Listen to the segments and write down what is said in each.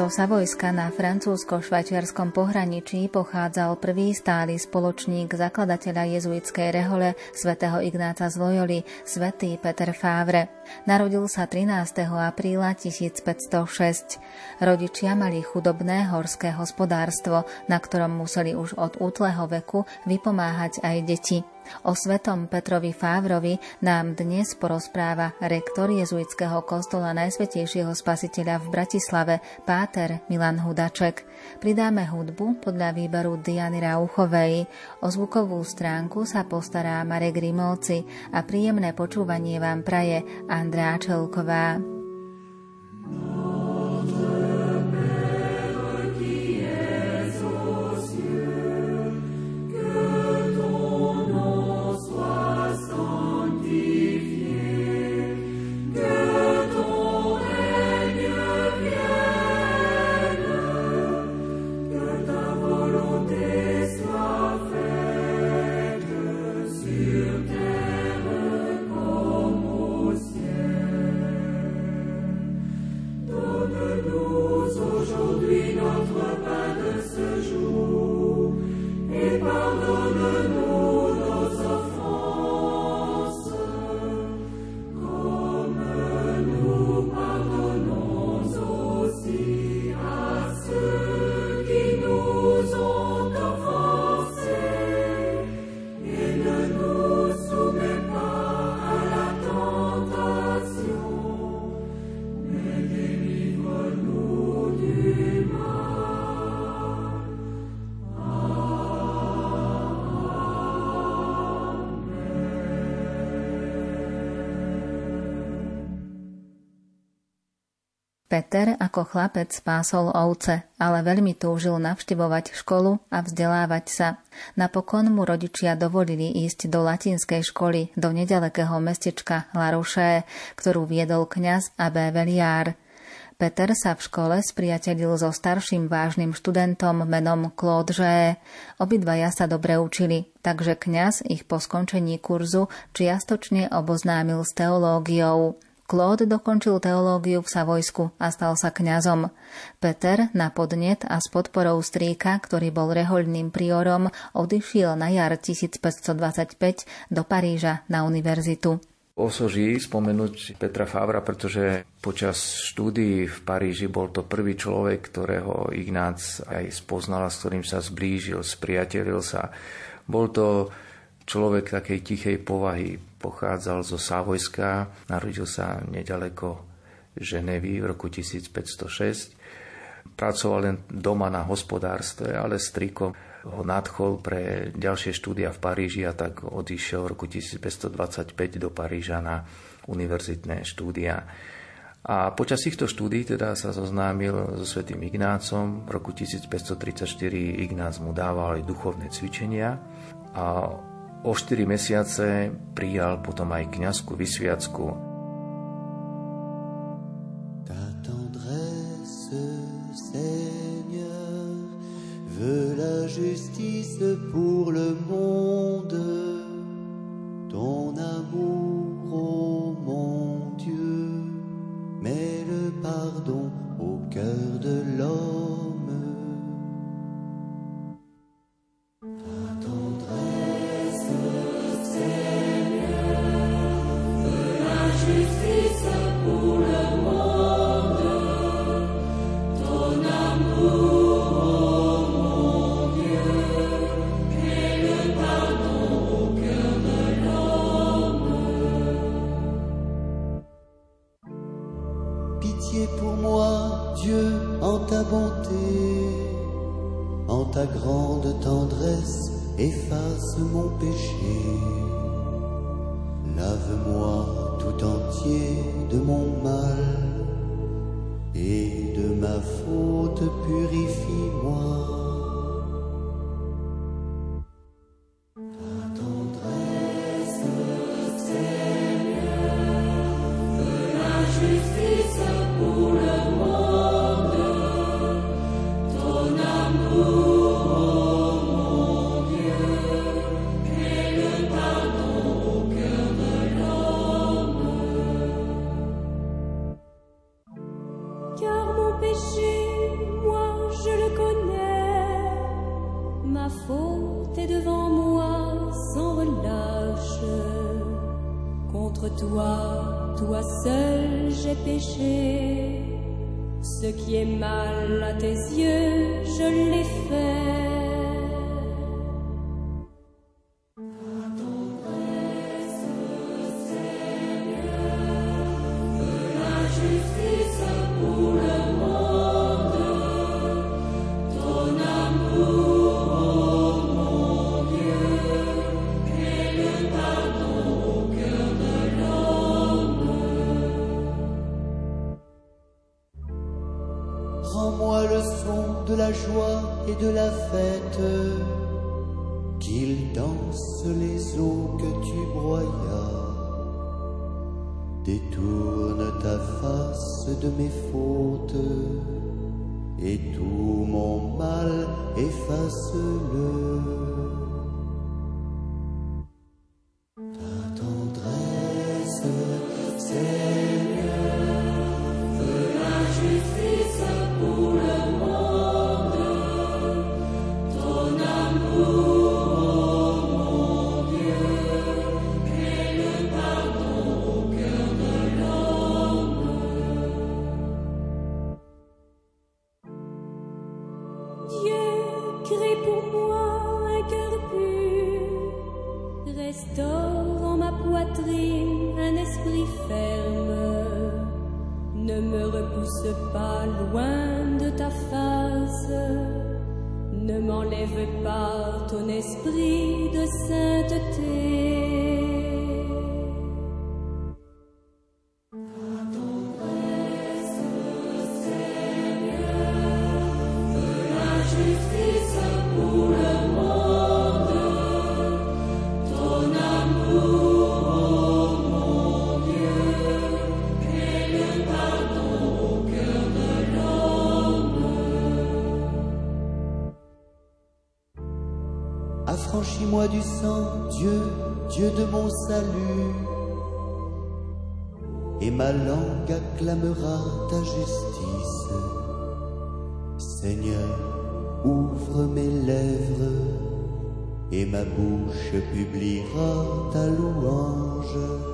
Zo Savojska na francúzsko-švajčiarskom pohraničí pochádzal prvý stály spoločník zakladateľa jezuitskej rehole svätého Ignáca z Loyoli, svätý Peter Favre. Narodil sa 13. apríla 1506. Rodičia mali chudobné horské hospodárstvo, na ktorom museli už od útleho veku vypomáhať aj deti. O svetom Petrovi Fávrovi nám dnes porozpráva rektor jezuitského kostola Najsvetejšieho spasiteľa v Bratislave, páter Milan Hudaček. Pridáme hudbu podľa výberu Diany Rauchovej. O zvukovú stránku sa postará Marek Rimovci a príjemné počúvanie vám praje Andrá Čelková. Peter ako chlapec pásol ovce, ale veľmi túžil navštevovať školu a vzdelávať sa. Napokon mu rodičia dovolili ísť do latinskej školy do nedalekého mestečka Laruše, ktorú viedol kňaz Abé Veliár. Peter sa v škole spriatelil so starším vážnym študentom menom Claude G. Obidvaja sa dobre učili, takže kňaz ich po skončení kurzu čiastočne oboznámil s teológiou. Claude dokončil teológiu v Savojsku a stal sa kňazom. Peter na podnet a s podporou strýka, ktorý bol rehoľným priorom, odišiel na jar 1525 do Paríža na univerzitu. Osoží spomenúť Petra Favra, pretože počas štúdií v Paríži bol to prvý človek, ktorého Ignác aj spoznal, s ktorým sa zblížil, spriatelil sa. Bol to človek takej tichej povahy, pochádzal zo Savojska, narodil sa nedaleko Ženevy v roku 1506. Pracoval len doma na hospodárstve, ale striko ho nadchol pre ďalšie štúdia v Paríži a tak odišiel v roku 1525 do Paríža na univerzitné štúdia. A počas týchto štúdí teda sa zoznámil so svetým Ignácom. V roku 1534 Ignác mu dával aj duchovné cvičenia a O 4 mesiace prijal potom aj kňazku vysviacku. Ta tendresse, Seigneur, veut la justice pour le monde. Ton amour, ô oh mon Dieu, met le pardon au cœur de l'homme. Efface mon péché. Lave-moi tout entier de mon mal et de ma faute purifie-moi. J'ai péché. Ce qui est mal à tes yeux, je l'ai fait. Affranchis-moi du sang, Dieu, Dieu de mon salut. Et ma langue acclamera ta justice. Seigneur, ouvre mes lèvres, et ma bouche publiera ta louange.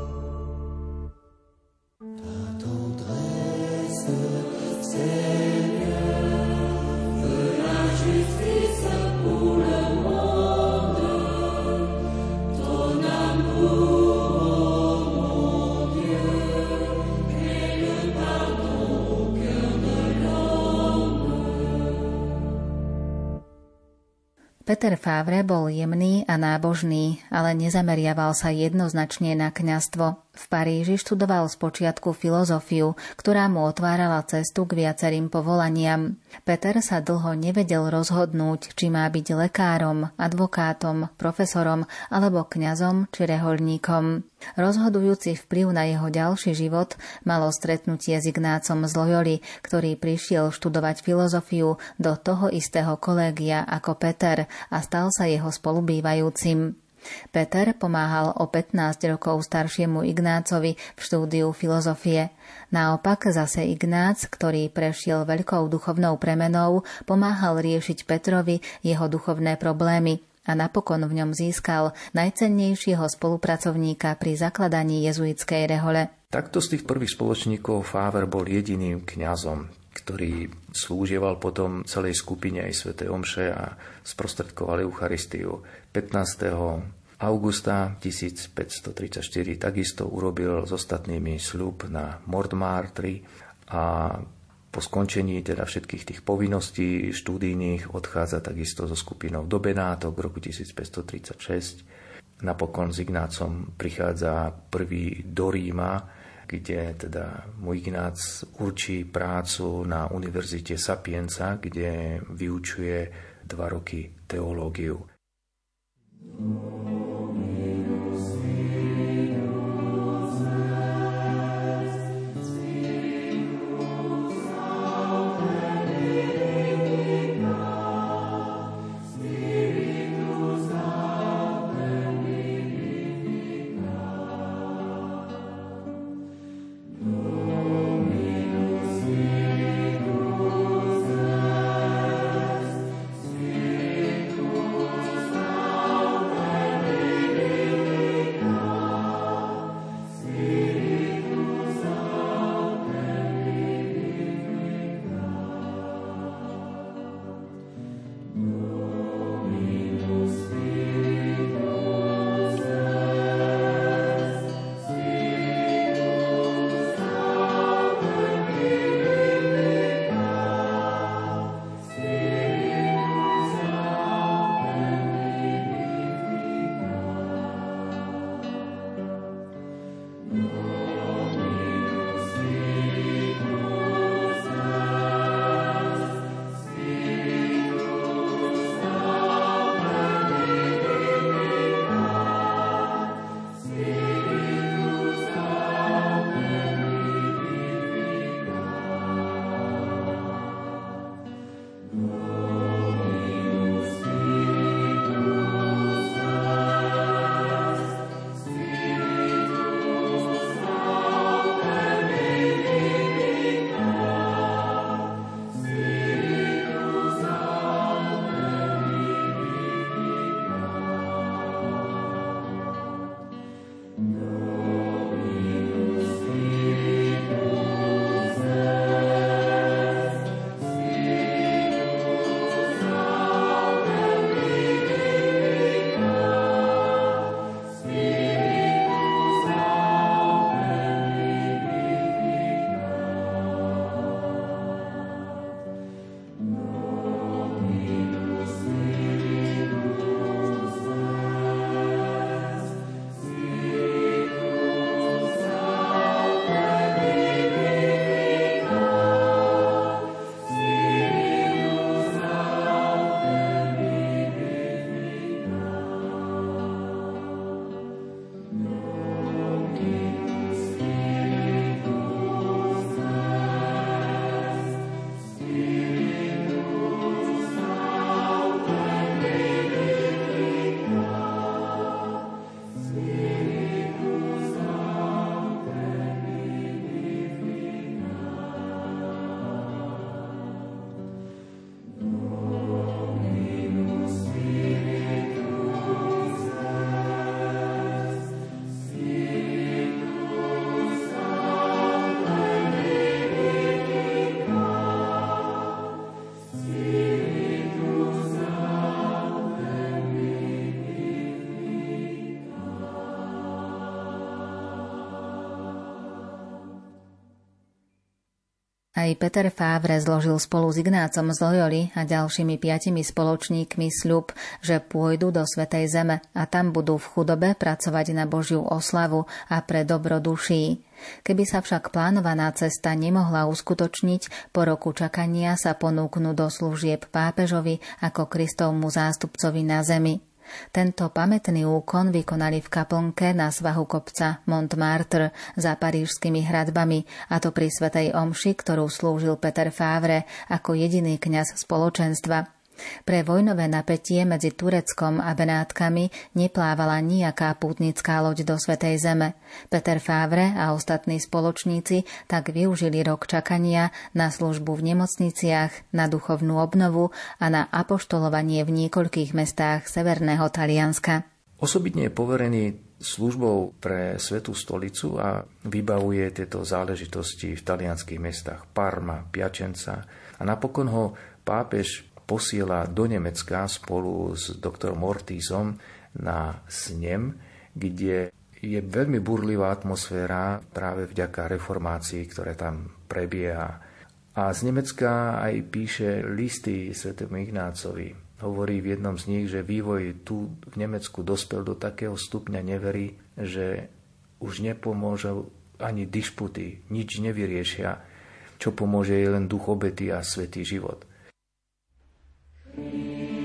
Peter Favre bol jemný a nábožný, ale nezameriaval sa jednoznačne na kňastvo. V Paríži študoval spočiatku filozofiu, ktorá mu otvárala cestu k viacerým povolaniam. Peter sa dlho nevedel rozhodnúť, či má byť lekárom, advokátom, profesorom alebo kňazom či reholníkom. Rozhodujúci vplyv na jeho ďalší život malo stretnutie s Ignácom z Loyoli, ktorý prišiel študovať filozofiu do toho istého kolégia ako Peter a stal sa jeho spolubývajúcim. Peter pomáhal o 15 rokov staršiemu Ignácovi v štúdiu filozofie. Naopak zase Ignác, ktorý prešiel veľkou duchovnou premenou, pomáhal riešiť Petrovi jeho duchovné problémy a napokon v ňom získal najcennejšieho spolupracovníka pri zakladaní jezuitskej rehole. Takto z tých prvých spoločníkov Fáver bol jediným kňazom, ktorý slúžieval potom celej skupine aj Sv. Omše a sprostredkoval Eucharistiu. 15. augusta 1534 takisto urobil s ostatnými sľub na Mordmártri a po skončení teda všetkých tých povinností štúdijných odchádza takisto so skupinou do Benátok v roku 1536. Napokon s Ignácom prichádza prvý do Ríma, kde teda mu Ignác určí prácu na Univerzite Sapienza, kde vyučuje dva roky teológiu. Aj Peter Fávre zložil spolu s Ignácom z Loyoli a ďalšími piatimi spoločníkmi sľub, že pôjdu do Svetej Zeme a tam budú v chudobe pracovať na Božiu oslavu a pre dobro duší. Keby sa však plánovaná cesta nemohla uskutočniť, po roku čakania sa ponúknú do služieb pápežovi ako Kristovmu zástupcovi na zemi. Tento pamätný úkon vykonali v kaplnke na svahu kopca Montmartre za parížskými hradbami, a to pri Svetej Omši, ktorú slúžil Peter Favre ako jediný kňaz spoločenstva. Pre vojnové napätie medzi Tureckom a Benátkami neplávala nejaká pútnická loď do Svetej Zeme. Peter Favre a ostatní spoločníci tak využili rok čakania na službu v nemocniciach, na duchovnú obnovu a na apoštolovanie v niekoľkých mestách Severného Talianska. Osobitne je poverený službou pre Svetú stolicu a vybavuje tieto záležitosti v talianských mestách Parma, Piačenca a napokon ho pápež posiela do Nemecka spolu s doktorom Ortizom na snem, kde je veľmi burlivá atmosféra práve vďaka reformácii, ktoré tam prebieha. A z Nemecka aj píše listy svetému Ignácovi. Hovorí v jednom z nich, že vývoj tu v Nemecku dospel do takého stupňa nevery, že už nepomôžu ani dišputy, nič nevyriešia. Čo pomôže je len duch obety a svetý život. You.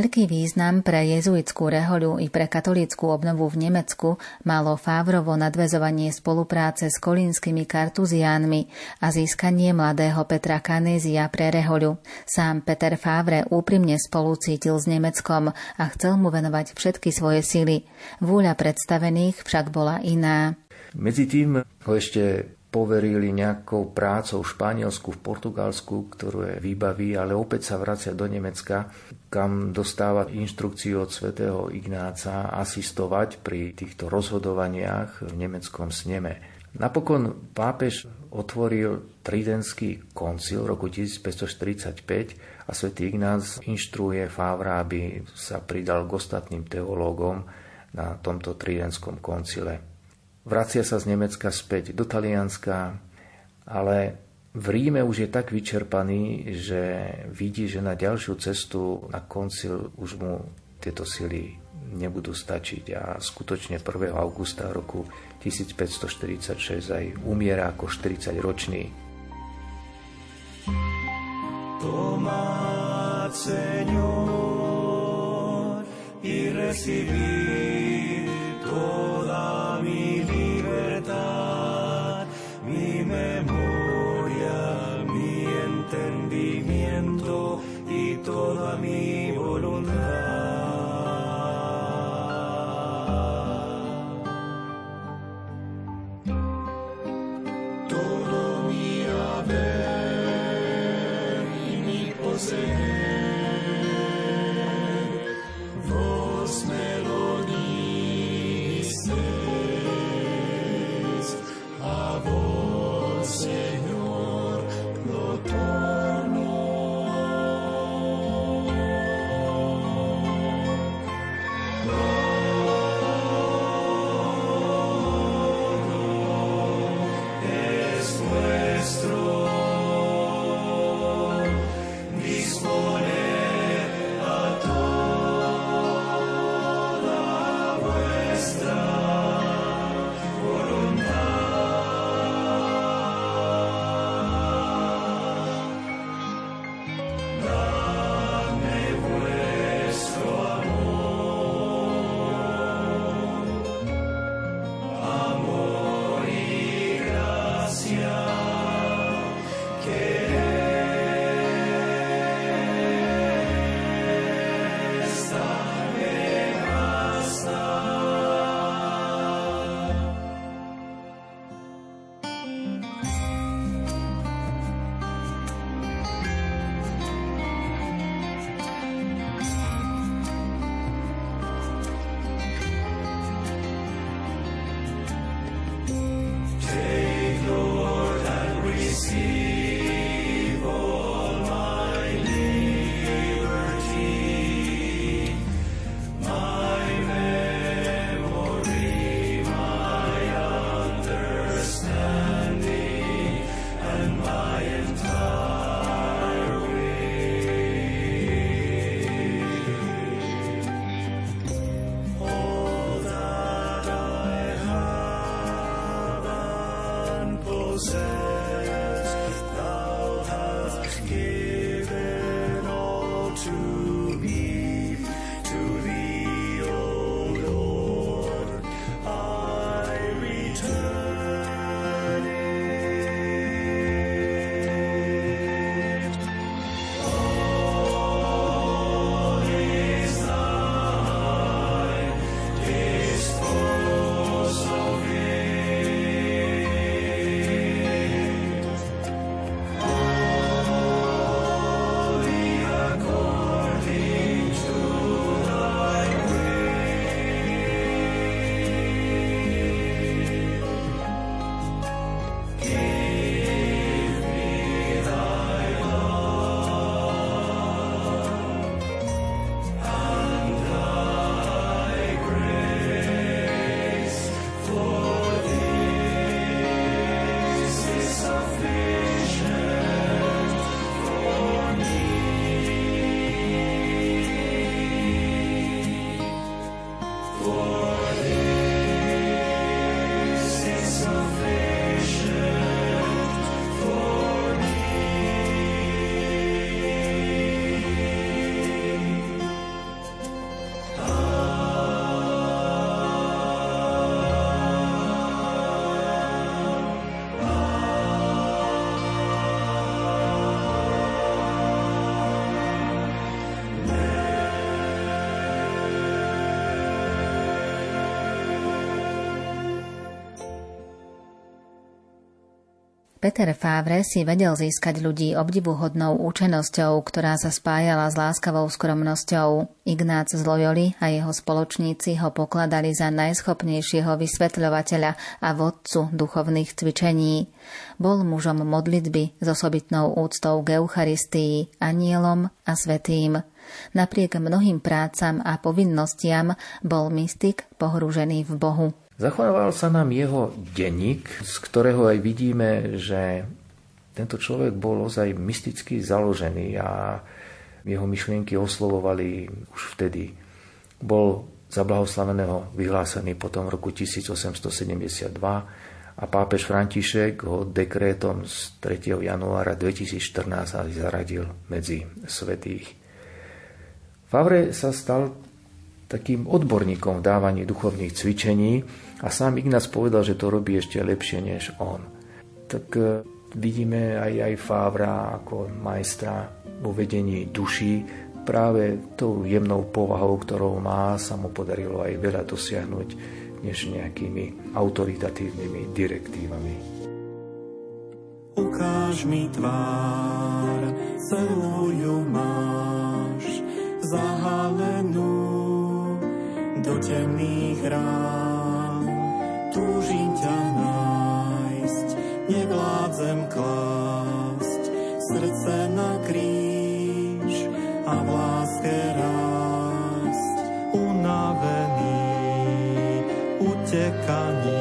Veľký význam pre jezuitskú rehoľu i pre katolícku obnovu v Nemecku malo Fávrovo nadvezovanie spolupráce s kolínskymi kartuziánmi a získanie mladého Petra Kanézia pre rehoľu. Sám Peter Fávre úprimne spolucítil s Nemeckom a chcel mu venovať všetky svoje sily. Vúľa predstavených však bola iná. Medzi tým ho ešte poverili nejakou prácou v Španielsku, v Portugalsku, ktorú je výbaví, ale opäť sa vracia do Nemecka, kam dostáva inštrukciu od svätého Ignáca asistovať pri týchto rozhodovaniach v nemeckom sneme. Napokon pápež otvoril Tridentský koncil v roku 1545 a svätý Ignác inštruuje Fávra, aby sa pridal k ostatným teológom na tomto Tridentskom koncile. Vracia sa z Nemecka späť do Talianska, ale v Ríme už je tak vyčerpaný, že vidí, že na ďalšiu cestu na koncil už mu tieto sily nebudú stačiť a skutočne 1. augusta roku 1546 aj umiera ako 40 ročný. Tomad, Señor, y recibir Peter Favre si vedel získať ľudí obdivuhodnou účenosťou, ktorá sa spájala s láskavou skromnosťou. Ignác z Loyoli a jeho spoločníci ho pokladali za najschopnejšieho vysvetľovateľa a vodcu duchovných cvičení. Bol mužom modlitby s osobitnou úctou k Eucharistii, anielom a svetým. Napriek mnohým prácam a povinnostiam bol mystik pohrúžený v Bohu. Zachovával sa nám jeho denník, z ktorého aj vidíme, že tento človek bol ozaj mysticky založený a jeho myšlienky oslovovali už vtedy. Bol za blahoslaveného vyhlásený potom v roku 1872 a pápež František ho dekrétom z 3. januára 2014 zaradil medzi svetých. Favre sa stal takým odborníkom v dávaní duchovných cvičení a sám Ignác povedal, že to robí ešte lepšie než on. Tak e, vidíme aj, aj Fávra ako majstra vo vedení duší. Práve tou jemnou povahou, ktorou má, sa mu podarilo aj veľa dosiahnuť, než nejakými autoritatívnymi direktívami. Ukáž mi tvár, celú ju máš, zahalenú do temných túžim ťa nájsť, nevládzem klásť srdce na kríž a v láske rásť, unavený utekaním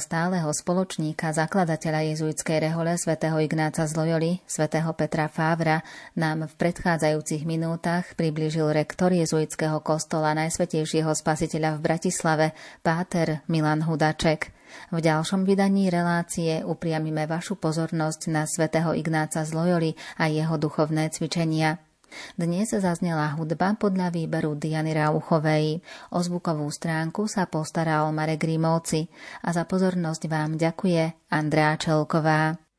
stáleho spoločníka zakladateľa jezuitskej rehole svätého Ignáca z Loyoli, svätého Petra Fávra, nám v predchádzajúcich minútach priblížil rektor jezuitského kostola Najsvetejšieho spasiteľa v Bratislave, páter Milan Hudaček. V ďalšom vydaní relácie upriamime vašu pozornosť na svätého Ignáca z Loyoli a jeho duchovné cvičenia. Dnes zaznela hudba podľa výberu Diany Rauchovej. O zvukovú stránku sa postaral Marek Grimovci a za pozornosť vám ďakuje Andrá Čelková.